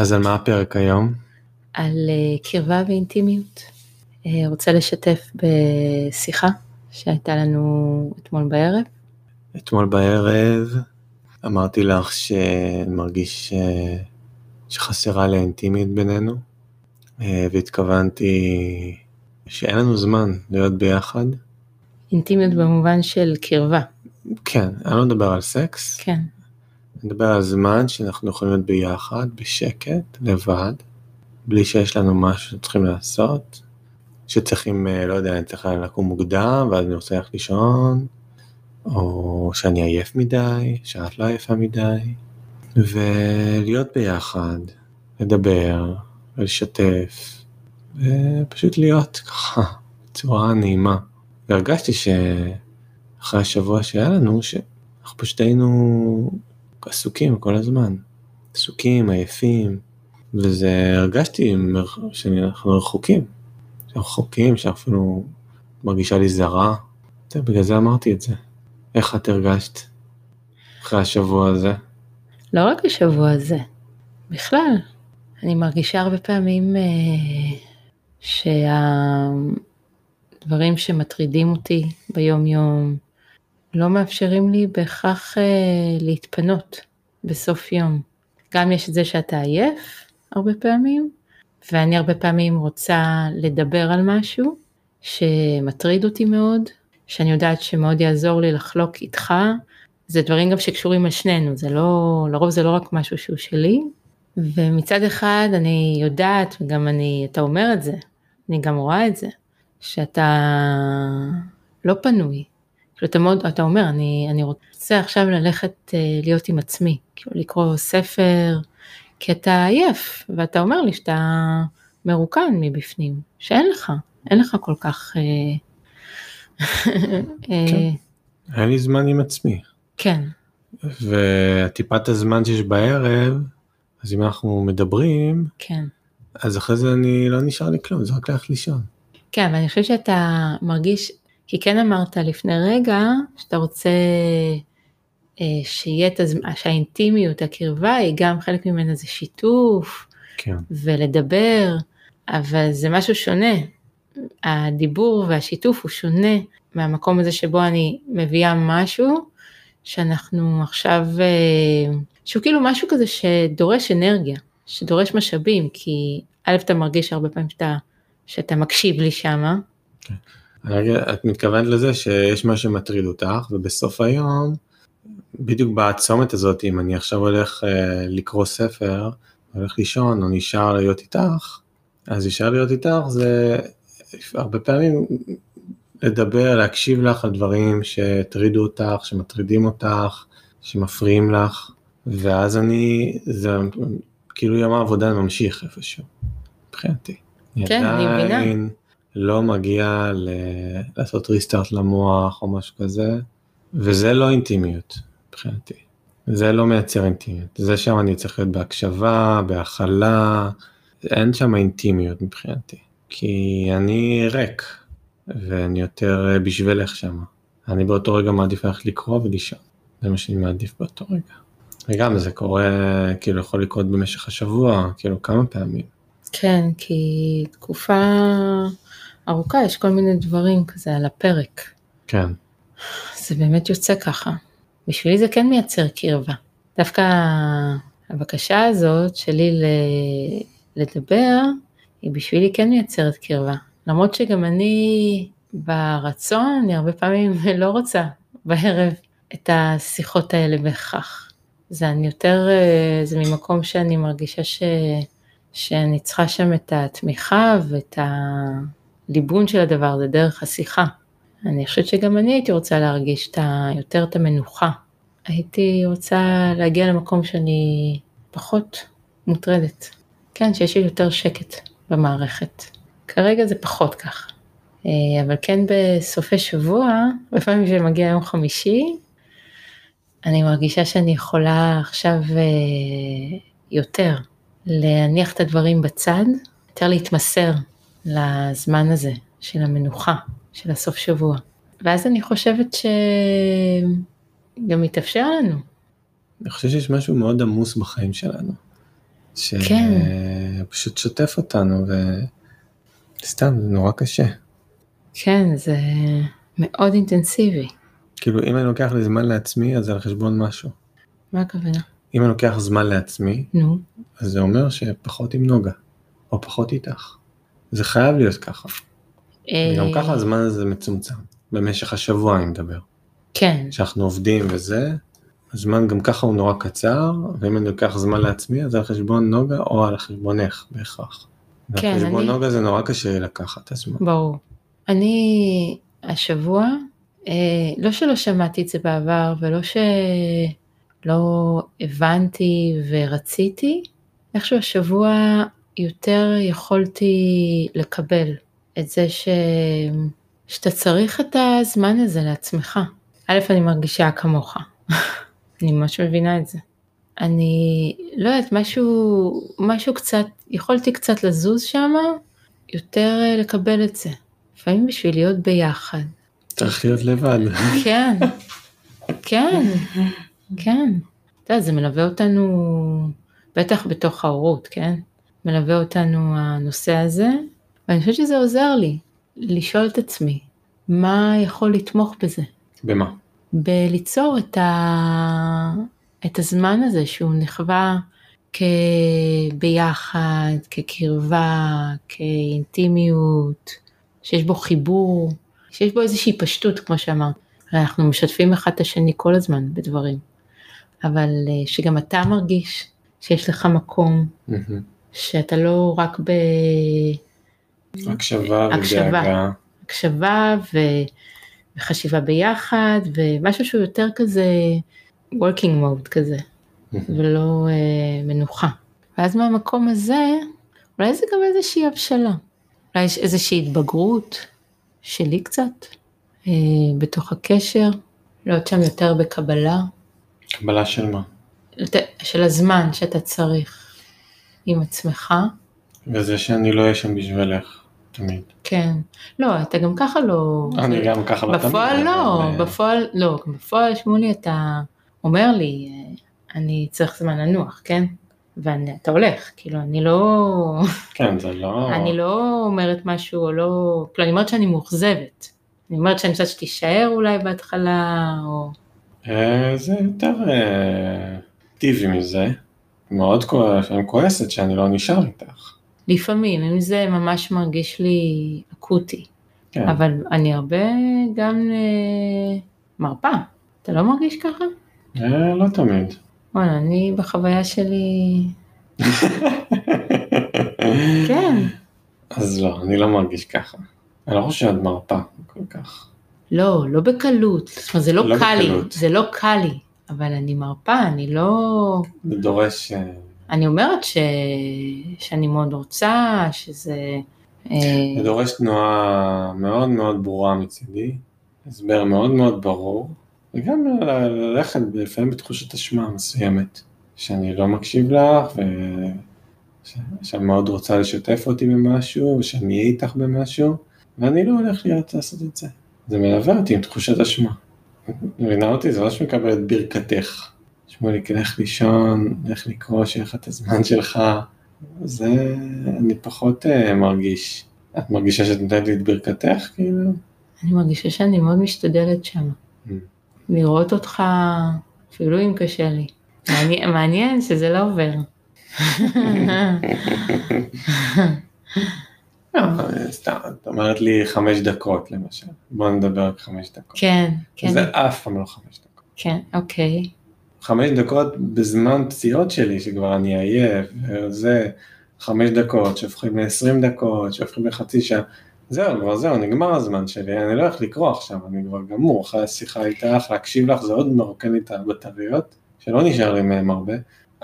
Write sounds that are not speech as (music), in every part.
אז על מה הפרק היום? על אה, קרבה ואינטימיות. אה, רוצה לשתף בשיחה שהייתה לנו אתמול בערב. אתמול בערב אמרתי לך שאני מרגיש אה, שחסרה לי האינטימיות בינינו, והתכוונתי שאין לנו זמן להיות ביחד. אינטימיות במובן של קרבה. כן, אני לא מדבר על סקס. כן. אני מדבר על זמן שאנחנו יכולים להיות ביחד, בשקט, לבד, בלי שיש לנו משהו שצריכים לעשות, שצריכים, אה, לא יודע, אני צריך לקום מוקדם ואז אני רוצה ללכת לישון, או שאני עייף מדי, שאת לא עייפה מדי, ולהיות ביחד, לדבר, ולשתף, ופשוט להיות ככה, בצורה נעימה. והרגשתי שאחרי השבוע שהיה לנו, שאנחנו פשוט היינו עסוקים כל הזמן, עסוקים, עייפים, וזה הרגשתי שאנחנו רחוקים, שאנחנו רחוקים, שאפילו מרגישה לי זרה, בגלל זה אמרתי את זה. איך את הרגשת אחרי השבוע הזה? לא רק השבוע הזה, בכלל. אני מרגישה הרבה פעמים אה, שהדברים שמטרידים אותי ביום יום, לא מאפשרים לי בהכרח אה, להתפנות בסוף יום. גם יש את זה שאתה עייף הרבה פעמים, ואני הרבה פעמים רוצה לדבר על משהו שמטריד אותי מאוד, שאני יודעת שמאוד יעזור לי לחלוק איתך. זה דברים גם שקשורים על שנינו, זה לא, לרוב זה לא רק משהו שהוא שלי. ומצד אחד אני יודעת, וגם אני, אתה אומר את זה, אני גם רואה את זה, שאתה לא פנוי, כאילו אתה מאוד, אתה אומר, אני, אני רוצה עכשיו ללכת uh, להיות עם עצמי, כאילו לקרוא ספר, כי אתה עייף, ואתה אומר לי שאתה מרוקן מבפנים, שאין לך, אין לך כל כך... Uh. היה לי זמן עם עצמי. כן. וטיפת הזמן שיש בערב, אז אם אנחנו מדברים, כן. אז אחרי זה אני לא נשאר לי כלום, זה רק ללכת לישון. כן, ואני חושבת שאתה מרגיש כי כן אמרת לפני רגע שאתה רוצה אה, שיהיה את הזמן, שהאינטימיות, הקרבה היא גם חלק ממנה זה שיתוף, כן. ולדבר, אבל זה משהו שונה. הדיבור והשיתוף הוא שונה מהמקום הזה שבו אני מביאה משהו שאנחנו עכשיו, אה, שהוא כאילו משהו כזה שדורש אנרגיה, שדורש משאבים, כי א' אתה מרגיש הרבה פעמים שאתה, שאתה מקשיב לי שמה. כן. את מתכוונת לזה שיש מה שמטריד אותך ובסוף היום בדיוק בצומת הזאת אם אני עכשיו הולך אה, לקרוא ספר הולך לישון או נשאר להיות איתך אז נשאר להיות איתך זה הרבה פעמים לדבר להקשיב לך על דברים שהטרידו אותך שמטרידים אותך שמפריעים לך ואז אני זה כאילו יום העבודה ממשיך איפשהו מבחינתי. כן אני מבינה. לא מגיע ל... לעשות ריסטארט למוח או משהו כזה, וזה לא אינטימיות מבחינתי. זה לא מייצר אינטימיות. זה שם אני צריך להיות בהקשבה, בהכלה, אין שם אינטימיות מבחינתי. כי אני ריק, ואני יותר בשבילך שם. אני באותו רגע מעדיף ללכת לקרוא ולישון. זה מה שאני מעדיף באותו רגע. וגם זה קורה, כאילו יכול לקרות במשך השבוע, כאילו כמה פעמים. כן, כי תקופה ארוכה, יש כל מיני דברים כזה על הפרק. כן. זה באמת יוצא ככה. בשבילי זה כן מייצר קרבה. דווקא הבקשה הזאת שלי לדבר, היא בשבילי כן מייצרת קרבה. למרות שגם אני ברצון, אני הרבה פעמים (laughs) לא רוצה בערב את השיחות האלה בהכרח. זה אני יותר, זה ממקום שאני מרגישה ש, שאני צריכה שם את התמיכה ואת. הליבון של הדבר הזה דרך השיחה. אני חושבת שגם אני הייתי רוצה להרגיש את ה, יותר את המנוחה. הייתי רוצה להגיע למקום שאני פחות מוטרדת. כן, שיש לי יותר שקט במערכת. כרגע זה פחות ככה. אה, אבל כן בסופי שבוע, לפעמים כשמגיע יום חמישי, אני מרגישה שאני יכולה עכשיו אה, יותר להניח את הדברים בצד, יותר להתמסר לזמן הזה של המנוחה, של הסוף שבוע. ואז אני חושבת שגם מתאפשר לנו. אני חושב שיש משהו מאוד עמוס בחיים שלנו. כן. שפשוט שוטף אותנו, וסתם, זה נורא קשה. כן, זה מאוד אינטנסיבי. כאילו, אם אני לוקח לי זמן לעצמי, אז זה על חשבון משהו. מה הכוונה? אם אני לוקח זמן לעצמי, נו, אז זה אומר שפחות עם נוגה, או פחות איתך. זה חייב להיות ככה. אה, ככה הזמן הזה מצומצם. במשך השבוע אני מדבר. כן, כשאנחנו עובדים וזה, הזמן גם ככה הוא נורא קצר, ואם אני לוקח זמן לעצמי, אז על חשבון נוגה או על חשבונך בהכרח. כן, על חשבון אני- נוגה זה נורא קשה לקחת הזמן. ברור. אני השבוע, אה, לא שלא שמעתי את זה בעבר ולא שלא הבנתי ורציתי, איכשהו השבוע יותר יכולתי לקבל את זה ש... שאתה צריך את הזמן הזה לעצמך. א', אני מרגישה כמוך, (laughs) אני ממש מבינה את זה. אני לא יודעת, משהו, משהו קצת, יכולתי קצת לזוז שם, יותר אה, לקבל את זה. לפעמים בשביל להיות ביחד. צריך להיות לבד. כן, (laughs) כן, כן. אתה יודע, זה מלווה אותנו, בטח בתוך ההורות, כן? מלווה אותנו הנושא הזה, ואני חושבת שזה עוזר לי לשאול את עצמי, מה יכול לתמוך בזה? במה? בליצור את, ה... את הזמן הזה שהוא נחווה כביחד, כקרבה, כאינטימיות, שיש בו חיבור, שיש בו איזושהי פשטות, כמו שאמרת. הרי אנחנו משתפים אחד את השני כל הזמן בדברים, אבל אה, שגם אתה מרגיש שיש לך מקום. שאתה לא רק הקשבה הקשבה. ודאגה. בהקשבה ו... וחשיבה ביחד, ומשהו שהוא יותר כזה working mode כזה. ולא אה, מנוחה. ואז מהמקום הזה, אולי זה גם איזושהי הבשלה. אולי יש איזושהי התבגרות שלי קצת, אה, בתוך הקשר, להיות שם יותר בקבלה, קבלה של מה? של הזמן שאתה צריך עם עצמך. וזה שאני לא אהיה שם בשבילך, תמיד. כן. לא, אתה גם ככה לא... אני גם ככה לא תמיד. בפועל לא, אבל, אה, בפועל לא, בפועל שמולי אתה אומר לי, אה, אני צריך זמן לנוח, כן? ואתה הולך, כאילו אני לא, כן, זה לא... אני לא אומרת משהו או לא, כאילו אני אומרת שאני מאוכזבת. אני אומרת שאני רוצה שתישאר אולי בהתחלה, או... אה, זה יותר אה, טיבי מזה. מאוד אני כועסת שאני לא נשאר איתך. לפעמים, אם זה ממש מרגיש לי אקוטי, כן. אבל אני הרבה גם אה, מרפה. אתה לא מרגיש ככה? אה, לא תמיד. וואלה, אני בחוויה שלי, (laughs) כן. אז לא, אני לא מרגיש ככה. אני לא חושב שאת מרפה כל כך. לא, לא בקלות, זאת אומרת זה לא, לא קל לי, בקלות. זה לא קל לי, אבל אני מרפה, אני לא, זה דורש... אה, אני אומרת ש... שאני מאוד רוצה, שזה, אה, זה דורש תנועה מאוד מאוד ברורה מצידי, הסבר מאוד מאוד ברור, וגם ללכת לפעמים בתחושת אשמה מסוימת, שאני לא מקשיב לך, וש- שאת מאוד רוצה לשתף אותי במשהו, ושאני אהיה איתך במשהו, ואני לא הולך להיות לעשות את זה. זה מלווה אותי עם תחושת אשמה. מבינה אותי? זה לא שמקבל את ברכתך. שמוליק, לך לישון, לך לקרוא, שיהיה לך את הזמן שלך. זה אני פחות uh, מרגיש. את מרגישה שאת נותנת לי את ברכתך, כאילו? אני מרגישה שאני מאוד משתדלת שם, Mm. לראות אותך, אפילו אם קשה לי. מעניין, מעניין שזה לא עובר. (laughs) (laughs) לא, סתם, את אומרת לי חמש דקות למשל. בוא נדבר רק חמש דקות. כן, כן, זה אף פעם לא חמש דקות. כן, אוקיי. חמש דקות בזמן פציעות שלי, שכבר אני עייף, וזה חמש דקות שהופכים ל-20 דקות, שהופכים לחצי שעה. זהו, כבר זהו, נגמר הזמן שלי, אני לא הולך לקרוא עכשיו, אני כבר גמור, אחרי השיחה איתך, להקשיב לך, זה עוד מרוקן לי את הבטריות, שלא נשאר לי מהם הרבה.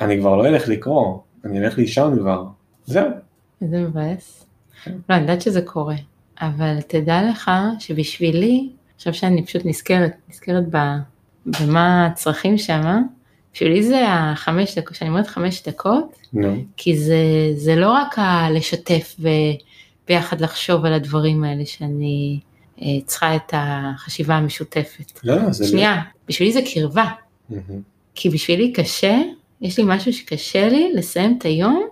אני כבר לא אלך לקרוא, אני אלך לישון כבר. זהו. איזה מבאס. לא, אני יודעת שזה קורה, אבל תדע לך שבשבילי, עכשיו שאני פשוט נזכרת, נזכרת במה הצרכים שם, בשבילי זה החמש דקות, כשאני אומרת חמש דקות, נו, כי זה, זה לא רק הלשתף וביחד לחשוב על הדברים האלה שאני אה, צריכה את החשיבה המשותפת. לא, לא, זה שנייה, בשבילי זה קרבה, לא. מהמם. כי בשבילי קשה יש לי משהו שקשה לי לסיים את היום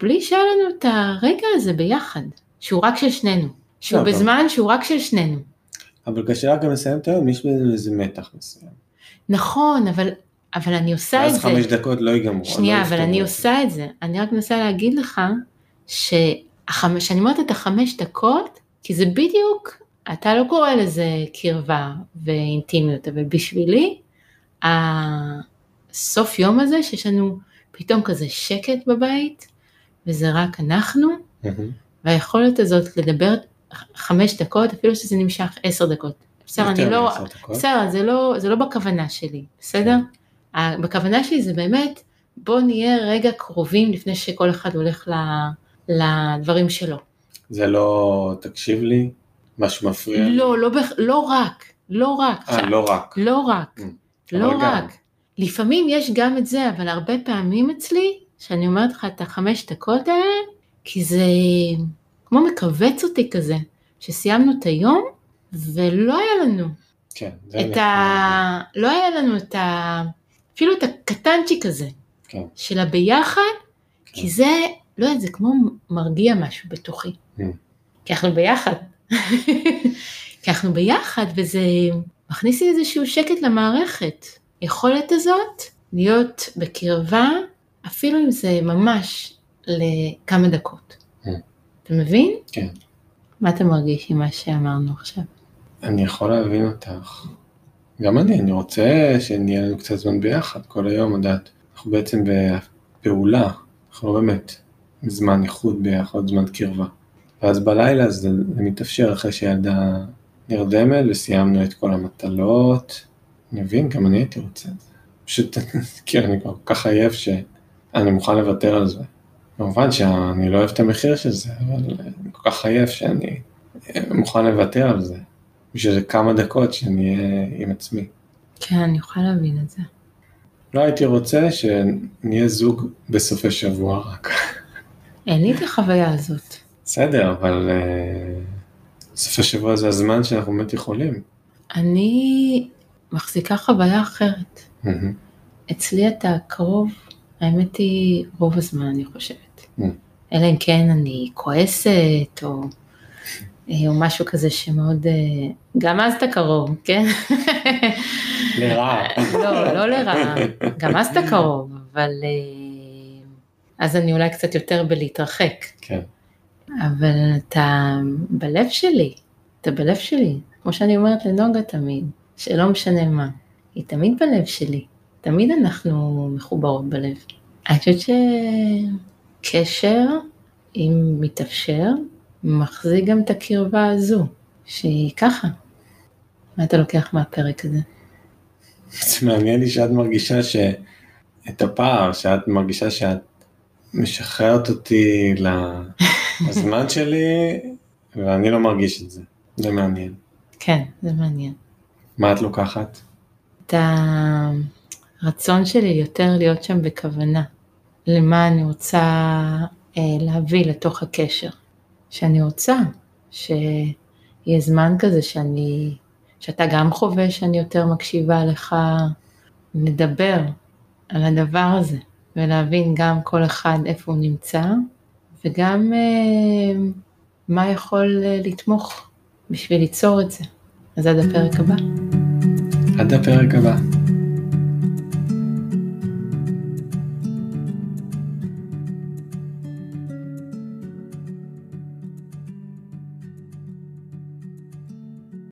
בלי שהיה לנו את הרגע הזה ביחד, שהוא רק של שנינו, שהוא לא, אבל- בזמן שהוא רק של שנינו. אבל רק גם לסיים את היום, יש בזה איזה מתח מסוים. נכון, אבל, אבל אני עושה את זה. חמש דקות לא ייגמרו. שנייה, לא אבל אני. עושה את זה. אני רק מנסה להגיד לך שהחמש, שאני אומרת את החמש דקות, כי זה בדיוק, אתה לא קורא לזה קרבה ואינטימיות, אבל בשבילי, הסוף יום הזה שיש לנו פתאום כזה שקט בבית, וזה רק אנחנו, מהמם. והיכולת הזאת לדבר חמש דקות, אפילו שזה נמשך עשר דקות. בסדר, אני לא. בסדר, זה לא, זה לא בכוונה שלי, בסדר? ה- בכוונה שלי זה באמת, בוא נהיה רגע קרובים לפני שכל אחד הולך ל, לדברים שלו. זה לא תקשיב לי, משהו מפריע לי. לא, לא, בכ- לא רק, לא רק. אה, לא רק. לא רק, Mm. לא אבל גם. רק. לפעמים יש גם את זה, אבל הרבה פעמים אצלי, שאני אומרת לך את החמש דקות האלה, כי זה כמו מכווץ אותי כזה, שסיימנו את היום, ולא היה לנו כן, זה את ה... לא היה לנו את ה... אפילו את הקטנצ'יק הזה, כן. של הביחד, כן. כי זה, לא יודעת, זה כמו מרגיע משהו בתוכי. Mm. כי אנחנו ביחד. (laughs) כי אנחנו ביחד, וזה מכניס לי איזשהו שקט למערכת. יכולת הזאת להיות בקרבה, אפילו אם זה ממש לכמה דקות. Mm. אתה מבין? כן. מה אתה מרגיש עם מה שאמרנו עכשיו? אני יכול להבין אותך. גם אני, אני רוצה שנהיה לנו קצת זמן ביחד כל היום, את יודעת. אנחנו בעצם בפעולה, אנחנו לא באמת זמן איחוד ביחד, זמן קרבה. ואז בלילה זה, מתאפשר אחרי שהילדה נרדמת וסיימנו את כל המטלות. אני מבין, גם אני הייתי רוצה את זה. פשוט, (laughs) כאילו, אני כבר כל כך עייף שאני מוכן לוותר על זה. כמובן שאני לא אוהב את המחיר של זה, אבל אני כל כך עייף שאני מוכן לוותר על זה. בשביל זה כמה דקות שאני אהיה עם עצמי. כן, אני יכולה להבין את זה. לא הייתי רוצה שנהיה זוג בסופי שבוע רק. אין לי את החוויה הזאת. בסדר, אבל uh, סופי שבוע זה הזמן שאנחנו באמת יכולים. אני מחזיקה חוויה אחרת. אצלי אתה קרוב, האמת היא רוב הזמן אני חושבת. Mm. אלא אם כן אני כועסת או, או משהו כזה שמאוד, אה, גם אז אתה קרוב, כן? לרעה. (laughs) לא, לא לרעה, גם אז אתה קרוב, אבל אה, אז אני אולי קצת יותר בלהתרחק. כן. אבל אתה בלב שלי, אתה בלב שלי, כמו שאני אומרת לנוגה תמיד, שלא משנה מה, היא תמיד בלב שלי, תמיד אנחנו מחוברות בלב. אני חושבת שקשר, אם מתאפשר, מחזיק גם את הקרבה הזו, שהיא ככה. מה אתה לוקח מהפרק הזה? זה מעניין לי שאת מרגישה ש... את הפער, שאת מרגישה שאת משחררת אותי לזמן (laughs) שלי, ואני לא מרגיש את זה. זה מעניין. כן, זה מעניין. מה את לוקחת? את הרצון שלי יותר להיות שם בכוונה, למה אני רוצה אה, להביא לתוך הקשר. שאני רוצה שיהיה זמן כזה שאני, שאתה גם חווה שאני יותר מקשיבה לך, לדבר על הדבר הזה, ולהבין גם כל אחד איפה הוא נמצא, וגם אה, מה יכול אה, לתמוך בשביל ליצור את זה. אז עד הפרק הבא. עד הפרק הבא.